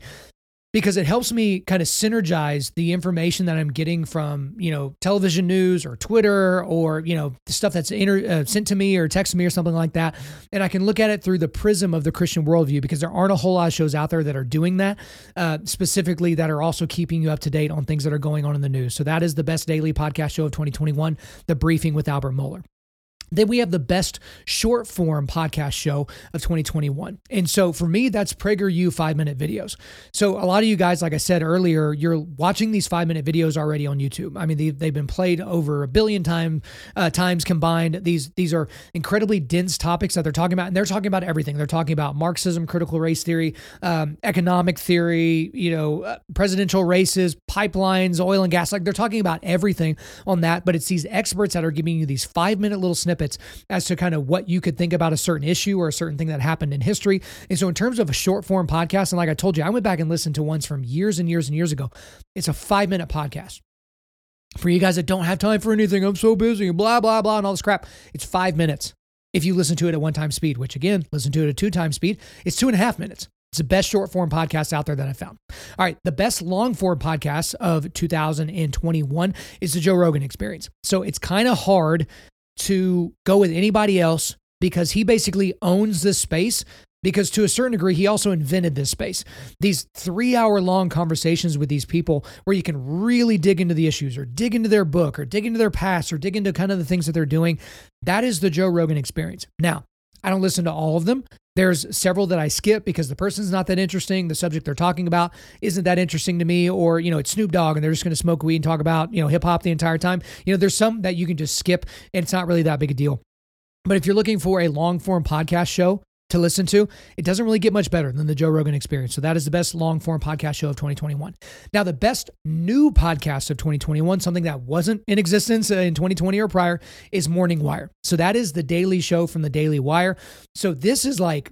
because it helps me kind of synergize the information that I'm getting from, you know, television news or Twitter or, you know, the stuff that's inter- uh, sent to me or texted me or something like that. And I can look at it through the prism of the Christian worldview because there aren't a whole lot of shows out there that are doing that, uh, specifically that are also keeping you up to date on things that are going on in the news. So that is the best daily podcast show of 2021, The Briefing with Albert Mohler. Then we have the best short form podcast show of 2021. And so for me, that's PragerU five minute videos. So a lot of you guys, like I said earlier, you're watching these five minute videos already on YouTube. I mean, they, they've been played over a billion time, uh, times combined. These, these are incredibly dense topics that they're talking about. And they're talking about everything. They're talking about Marxism, critical race theory, um, economic theory, you know, uh, presidential races, pipelines, oil and gas. Like they're talking about everything on that. But it's these experts that are giving you these five minute little snippets snippets as to kind of what you could think about a certain issue or a certain thing that happened in history. And so, in terms of a short form podcast, and like I told you, I went back and listened to ones from years and years and years ago. It's a five minute podcast. For you guys that don't have time for anything, I'm so busy, and blah, blah, blah, and all this crap. It's five minutes. If you listen to it at one time speed, which again, listen to it at two time speed, it's two and a half minutes. It's the best short form podcast out there that I found. All right, the best long form podcast of 2021 is the Joe Rogan Experience. So it's kind of hard to go with anybody else because he basically owns this space because to a certain degree he also invented this space. These three hour long conversations with these people where you can really dig into the issues or dig into their book or dig into their past or dig into kind of the things that they're doing that is the joe rogan experience. Now i don't listen to all of them there's several that I skip because the person's not that interesting. The subject they're talking about isn't that interesting to me, or, you know, it's Snoop Dogg and they're just going to smoke weed and talk about, you know, hip hop the entire time. You know, there's some that you can just skip and it's not really that big a deal. But if you're looking for a long form podcast show to listen to, it doesn't really get much better than the Joe Rogan experience. So that is the best long form podcast show of 2021. Now, the best new podcast of 2021, something that wasn't in existence uh, in 2020 or prior, is Morning Wire. So that is the daily show from the Daily Wire. So this is like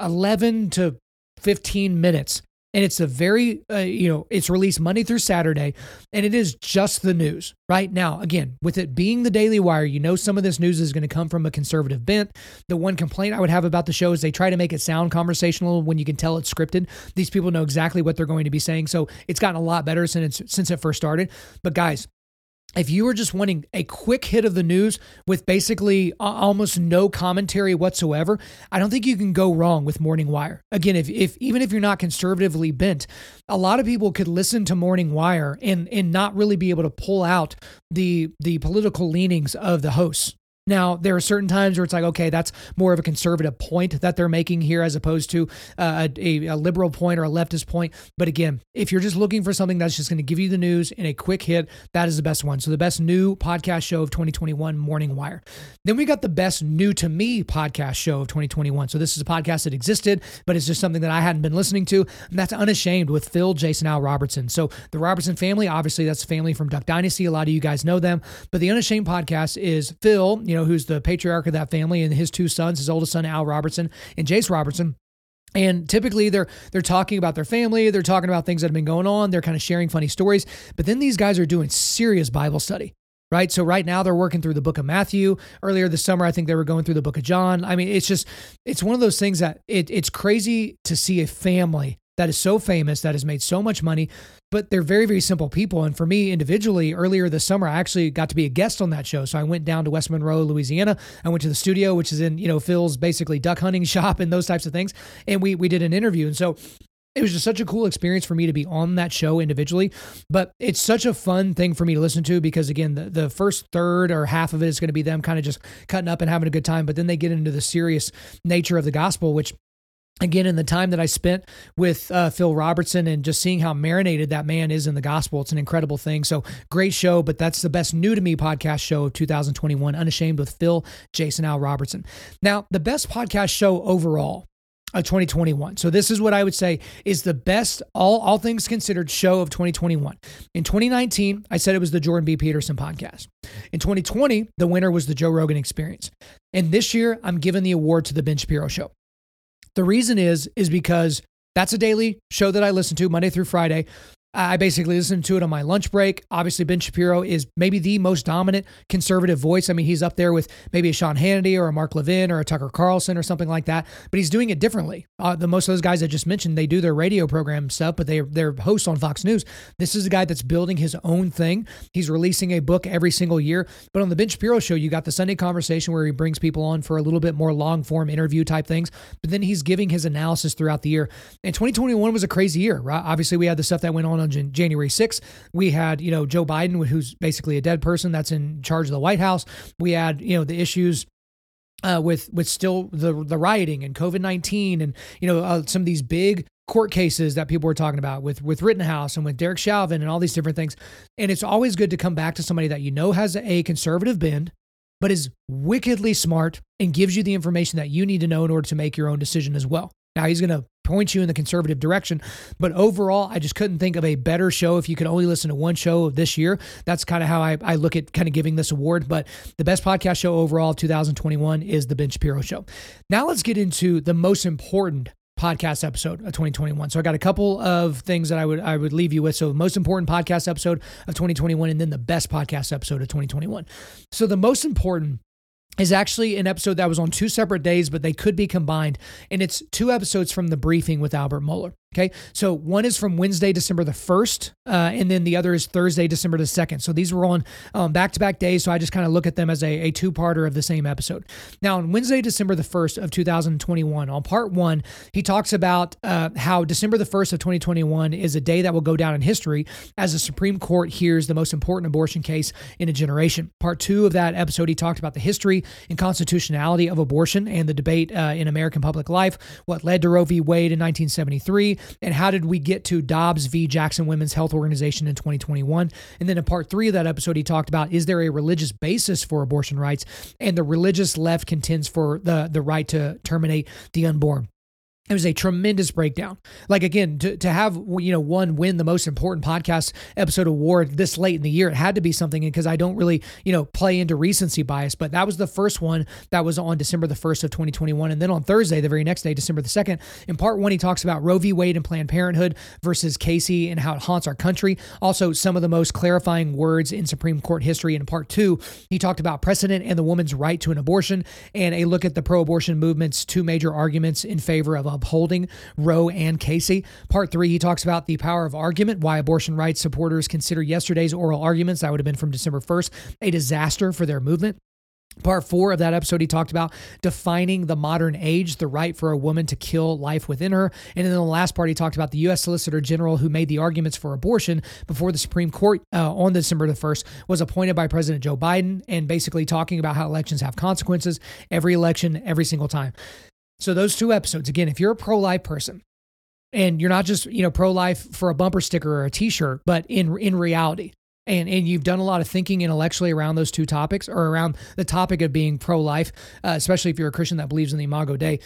11 to 15 minutes and it's a very uh, you know it's released monday through saturday and it is just the news right now. Again with it being the daily wire you know some of this news is going to come from a conservative bent. The one complaint i would have about the show is they try to make it sound conversational when you can tell it's scripted. These people know exactly what they're going to be saying so it's gotten a lot better since since it first started. But guys if you were just wanting a quick hit of the news with basically uh, almost no commentary whatsoever, I don't think you can go wrong with Morning Wire. Again, if, if even if you're not conservatively bent, a lot of people could listen to Morning Wire and and not really be able to pull out the the political leanings of the hosts. Now, there are certain times where it's like, okay, that's more of a conservative point that they're making here as opposed to uh, a, a, liberal point or a leftist point. But again, if you're just looking for something that's just going to give you the news in a quick hit, that is the best one. So, the best new podcast show of 2021, Morning Wire. Then we got the best new to me podcast show of 2021. So, this is a podcast that existed, but it's just something that I hadn't been listening to. And that's Unashamed with Phil, Jason, Al Robertson. So, the Robertson family, obviously, that's family from Duck Dynasty. A lot of you guys know them. But the Unashamed podcast is Phil, you who's the patriarch of that family, and his two sons, his oldest son Al Robertson and Jase Robertson. And typically they're they're talking about their family, they're talking about things that have been going on, they're kind of sharing funny stories. But then these guys are doing serious Bible study right? So right now they're working through the book of Matthew. Earlier this summer, I think they were going through the book of John. I mean, it's just it's one of those things that it, it's crazy to see a family that is so famous, that has made so much money, but they're very, very simple people. And for me individually, earlier this summer, I actually got to be a guest on that show. So I went down to West Monroe, Louisiana. I went to the studio, which is in, you know, Phil's basically duck hunting shop and those types of things. And we we did an interview. And so it was just such a cool experience for me to be on that show individually. But it's such a fun thing for me to listen to because, again, the, the first third or half of it is going to be them kind of just cutting up and having a good time. But then they get into the serious nature of the gospel, which again in the time that i spent with uh, phil robertson and just seeing how marinated that man is in the gospel it's an incredible thing. So great show but that's the best new to me podcast show of 2021 unashamed with phil jason al robertson. Now the best podcast show overall of 2021 so this is what i would say is the best all all things considered show of 2021 in 2019 i said it was the jordan b. Peterson podcast. In 2020 the winner was the joe rogan experience. And this year i'm giving the award to the ben shapiro show the reason is is because that's a daily show that I listen to Monday through Friday. I basically listen to it on my lunch break. Obviously, Ben Shapiro is maybe the most dominant conservative voice. I mean, he's up there with maybe a Sean Hannity or a Mark Levin or a Tucker Carlson or something like that, but he's doing it differently. Uh, the most of those guys I just mentioned, they do their radio program stuff, but they, they're hosts on Fox News. This is a guy that's building his own thing. He's releasing a book every single year. But on the Ben Shapiro show, you got the Sunday conversation where he brings people on for a little bit more long form interview type things, but then he's giving his analysis throughout the year. And 2021 was a crazy year, right? Obviously, we had the stuff that went on on January 6th. We had, you know, Joe Biden, who's basically a dead person that's in charge of the White House. We had, you know, the issues uh, with with still the the rioting and COVID nineteen and you know uh, some of these big court cases that people were talking about with with Rittenhouse and with Derek Chauvin and all these different things. And it's always good to come back to somebody that you know has a conservative bend, but is wickedly smart and gives you the information that you need to know in order to make your own decision as well. Now he's going to point you in the conservative direction. But overall, I just couldn't think of a better show if you could only listen to one show of this year. That's kind of how I, I look at kind of giving this award. But the best podcast show overall 2021 is The Ben Shapiro Show. Now let's get into the most important podcast episode of 2021. So I got a couple of things that I would I would leave you with. So most important podcast episode of 2021 and then the best podcast episode of 2021. So the most important is actually an episode that was on two separate days, but they could be combined. And it's two episodes from the briefing with Albert Mohler. Okay. So one is from Wednesday, December the 1st, uh, and then the other is Thursday, December the 2nd. So these were on back to back days. So I just kind of look at them as a, a two parter of the same episode. Now, on Wednesday, December the 1st of 2021, on part one, he talks about uh, how December the 1st of 2021 is a day that will go down in history as the Supreme Court hears the most important abortion case in a generation. Part two of that episode, he talked about the history and constitutionality of abortion and the debate uh, in American public life, what led to Roe v. Wade in 1973 and how did we get to Dobbs v. Jackson Women's Health Organization in 2021? And then in part three of that episode, he talked about is there a religious basis for abortion rights? And the religious left contends for the, the right to terminate the unborn. It was a tremendous breakdown. Like again, to, to have you know one win the most important podcast episode award this late in the year, it had to be something. Because I don't really you know play into recency bias, but that was the first one that was on December the first of 2021, and then on Thursday, the very next day, December the second. In part one, he talks about Roe v. Wade and Planned Parenthood versus Casey and how it haunts our country. Also, some of the most clarifying words in Supreme Court history. In part two, he talked about precedent and the woman's right to an abortion, and a look at the pro-abortion movement's two major arguments in favor of upholding Roe and Casey. Part three, he talks about the power of argument, why abortion rights supporters consider yesterday's oral arguments, that would have been from December 1st, a disaster for their movement. Part four of that episode, he talked about defining the modern age, the right for a woman to kill life within her. And then the last part, he talked about the U.S. Solicitor General who made the arguments for abortion before the Supreme Court uh, on December the 1st was appointed by President Joe Biden and basically talking about how elections have consequences every election, every single time. So those two episodes, again, if you're a pro-life person and you're not just, you know, pro-life for a bumper sticker or a t-shirt, but in in reality, and and you've done a lot of thinking intellectually around those two topics or around the topic of being pro-life, uh, especially if you're a Christian that believes in the Imago Dei,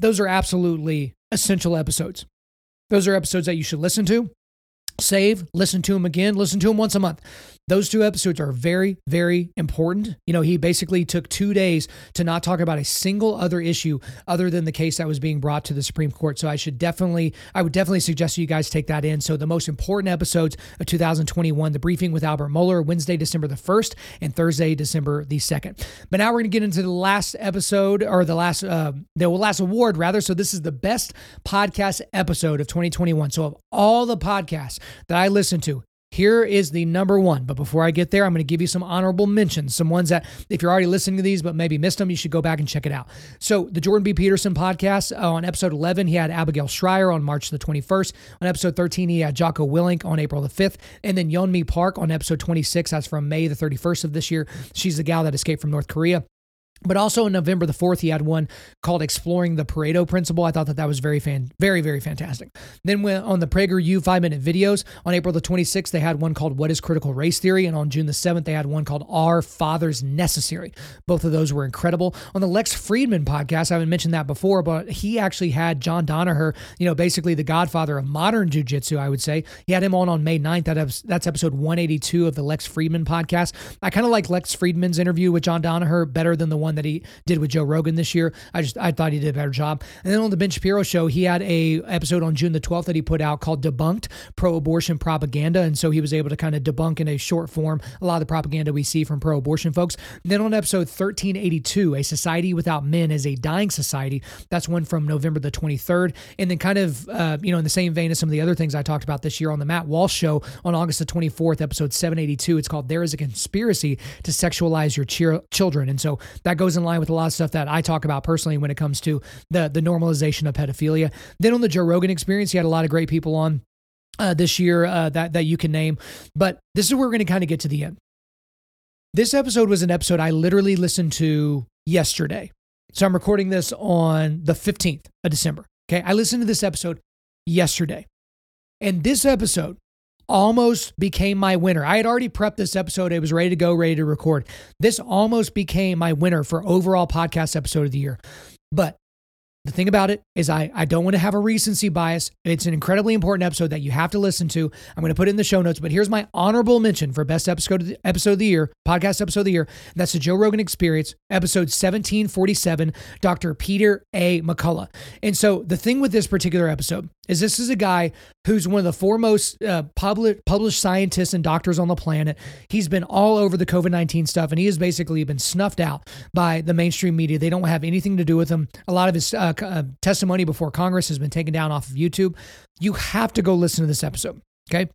those are absolutely essential episodes. Those are episodes that you should listen to, save, listen to them again, listen to them once a month. Those two episodes are very, very important. You know, he basically took two days to not talk about a single other issue other than the case that was being brought to the Supreme Court. So I should definitely, I would definitely suggest you guys take that in. So the most important episodes of 2021, the briefing with Albert Mohler, Wednesday, December the 1st, and Thursday, December the 2nd. But now we're going to get into the last episode or the last, uh, the last award rather. So this is the best podcast episode of 2021. So of all the podcasts that I listen to, here is the number one. But before I get there, I'm going to give you some honorable mentions, some ones that, if you're already listening to these but maybe missed them, you should go back and check it out. So, the Jordan B. Peterson podcast uh, on episode 11, he had Abigail Shrier on March the 21st. On episode 13, he had Jocko Willink on April the 5th. And then Yeonmi Park on episode 26, that's from May the 31st of this year. She's the gal that escaped from North Korea. But also in November the 4th, he had one called Exploring the Pareto Principle. I thought that that was very, fan, very, very fantastic. Then on the PragerU five minute videos. On April the 26th, they had one called What is Critical Race Theory? And on June the 7th, they had one called Are Fathers Necessary? Both of those were incredible. On the Lex Fridman podcast, I haven't mentioned that before, but he actually had John Danaher, you know, basically the godfather of modern jujitsu, I would say. He had him on on May 9th. That, that's episode 182 of the Lex Fridman podcast. I kind of like Lex Fridman's interview with John Danaher better than the one that he did with Joe Rogan this year. I just I thought he did a better job. And then on the Ben Shapiro show, he had a episode on June the 12th that he put out called Debunked Pro-Abortion Propaganda. And so he was able to kind of debunk in a short form a lot of the propaganda we see from pro-abortion folks. And then on episode 1382, A Society Without Men is a Dying Society. That's one from November the 23rd. And then kind of, uh, you know, in the same vein as some of the other things I talked about this year on the Matt Walsh show on August the 24th, episode 782, it's called There is a Conspiracy to Sexualize Your Ch- Children. And so that goes in line with a lot of stuff that I talk about personally when it comes to the the normalization of pedophilia. Then on the Joe Rogan experience, he had a lot of great people on uh, this year uh, that that you can name. But this is where we're going to kind of get to the end. This episode was an episode I literally listened to yesterday. So I'm recording this on the 15th of December. Okay. I listened to this episode yesterday. And this episode almost became my winner. I had already prepped this episode. It was ready to go, ready to record. This almost became my winner for overall podcast episode of the year. But the thing about it is I, I don't want to have a recency bias. It's an incredibly important episode that you have to listen to. I'm going to put it in the show notes, but here's my honorable mention for best episode of the, episode of the year, podcast episode of the year. That's the Joe Rogan Experience, episode 1747, Dr. Peter A. McCullough. And so the thing with this particular episode is this is a guy who's one of the foremost uh, public, published scientists and doctors on the planet. He's been all over the COVID 19 stuff, and he has basically been snuffed out by the mainstream media. They don't have anything to do with him. A lot of his uh, uh, testimony before Congress has been taken down off of YouTube. You have to go listen to this episode. Okay.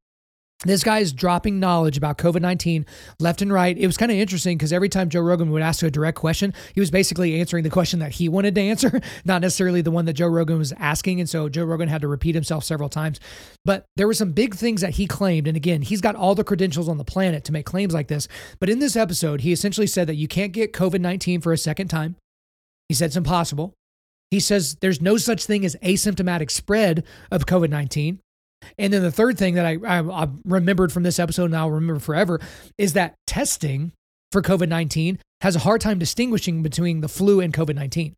This guy is dropping knowledge about COVID 19 left and right. It was kind of interesting because every time Joe Rogan would ask a direct question, he was basically answering the question that he wanted to answer, not necessarily the one that Joe Rogan was asking. And so Joe Rogan had to repeat himself several times. But there were some big things that he claimed. And again, he's got all the credentials on the planet to make claims like this. But in this episode, he essentially said that you can't get COVID 19 for a second time. He said it's impossible. He says there's no such thing as asymptomatic spread of COVID 19. And then the third thing that I, I, I remembered from this episode and I'll remember forever is that testing for COVID 19 has a hard time distinguishing between the flu and COVID 19.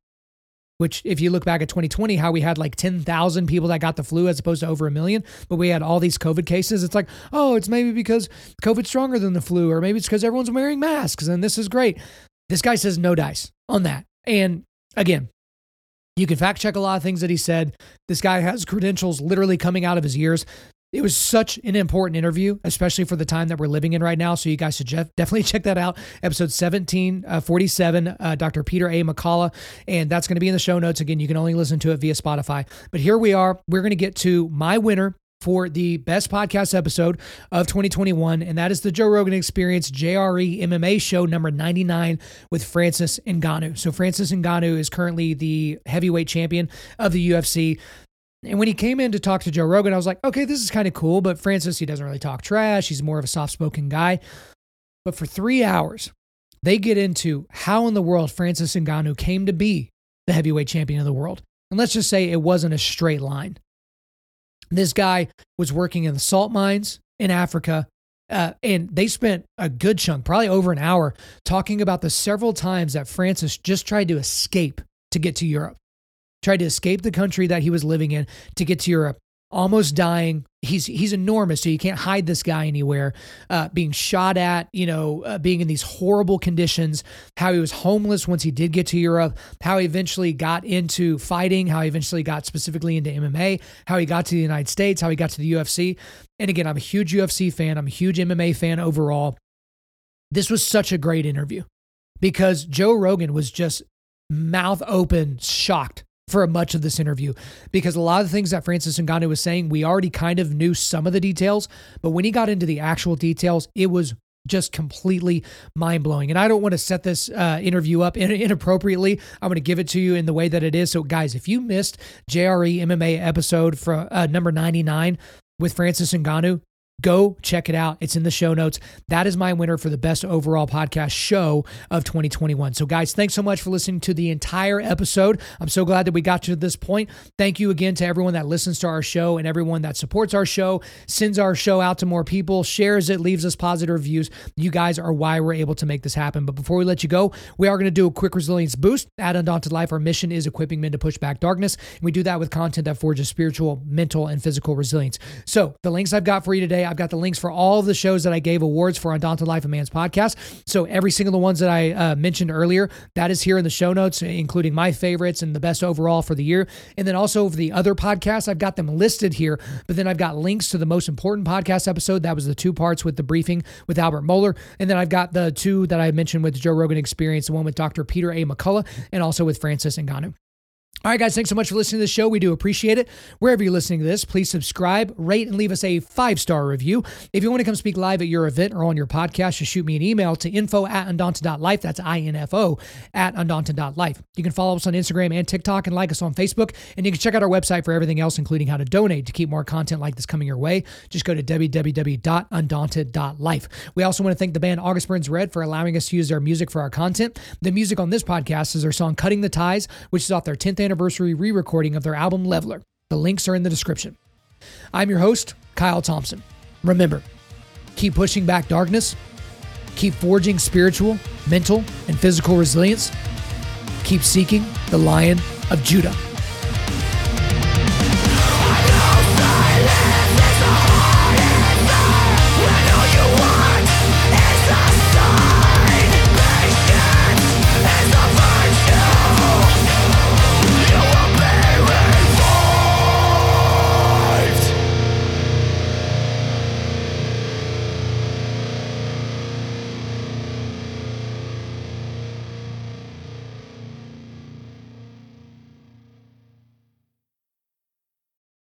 Which, if you look back at 2020, how we had like 10,000 people that got the flu as opposed to over a million, but we had all these COVID cases. It's like, oh, it's maybe because COVID's stronger than the flu, or maybe it's because everyone's wearing masks and this is great. This guy says no dice on that. And again, you can fact check a lot of things that he said. This guy has credentials literally coming out of his ears. It was such an important interview, especially for the time that we're living in right now. So you guys should definitely check that out. Episode 1747, uh, uh, Dr. Peter A. McCullough. And that's going to be in the show notes. Again, you can only listen to it via Spotify. But here we are. We're going to get to my winner for the best podcast episode of 2021, and that is the Joe Rogan Experience JRE MMA show number 99 with Francis Ngannou. So Francis Ngannou is currently the heavyweight champion of the UFC. And when he came in to talk to Joe Rogan, I was like, okay, this is kind of cool, but Francis, he doesn't really talk trash. He's more of a soft spoken guy. But for three hours, they get into how in the world Francis Ngannou came to be the heavyweight champion of the world. And let's just say it wasn't a straight line. This guy was working in the salt mines in Africa. Uh, and they spent a good chunk, probably over an hour, talking about the several times that Francis just tried to escape to get to Europe, tried to escape the country that he was living in to get to Europe almost dying. He's he's enormous, so you can't hide this guy anywhere. Uh, being shot at, you know, uh, being in these horrible conditions. How he was homeless once he did get to Europe. How he eventually got into fighting. How he eventually got specifically into MMA. How he got to the United States. How he got to the UFC. And again, I'm a huge UFC fan. I'm a huge MMA fan overall. This was such a great interview because Joe Rogan was just mouth open, shocked for much of this interview because a lot of the things that Francis Ngannou was saying, we already kind of knew some of the details, but when he got into the actual details, it was just completely mind blowing. And I don't want to set this uh, interview up inappropriately. I'm going to give it to you in the way that it is. So, guys, if you missed JRE MMA episode for uh, number 99 with Francis Ngannou, Go check it out. It's in the show notes. That is my winner for the best overall podcast show of 2021. So, guys, thanks so much for listening to the entire episode. I'm so glad that we got to this point. Thank you again to everyone that listens to our show and everyone that supports our show, sends our show out to more people, shares it, leaves us positive reviews. You guys are why we're able to make this happen. But before we let you go, we are going to do a quick resilience boost at Undaunted Life. Our mission is equipping men to push back darkness. And we do that with content that forges spiritual, mental, and physical resilience. So, the links I've got for you today, I've got the links for all of the shows that I gave awards for on Undaunted Life of Man's podcast. So every single the ones that I uh, mentioned earlier, that is here in the show notes, including my favorites and the best overall for the year. And then also for the other podcasts, I've got them listed here, but then I've got links to the most important podcast episode. That was the two parts with the briefing with Albert Mohler. And then I've got the two that I mentioned with Joe Rogan Experience, the one with Dr. Peter A. McCullough and also with Francis Ngannou. All right, guys, thanks so much for listening to the show. We do appreciate it. Wherever you're listening to this, please subscribe, rate, and leave us a five star review. If you want to come speak live at your event or on your podcast, just shoot me an email to info at undaunted.life. That's I N F O at undaunted.life. You can follow us on Instagram and TikTok and like us on Facebook. And you can check out our website for everything else, including how to donate to keep more content like this coming your way. Just go to www.undauntedlife. We also want to thank the band August Burns Red for allowing us to use their music for our content. The music on this podcast is their song Cutting the Ties, which is off their 10th anniversary re recording of their album Leveler. The links are in the description. I'm your host, Kyle Thompson. Remember, keep pushing back darkness, keep forging spiritual, mental, and physical resilience, keep seeking the Lion of Judah.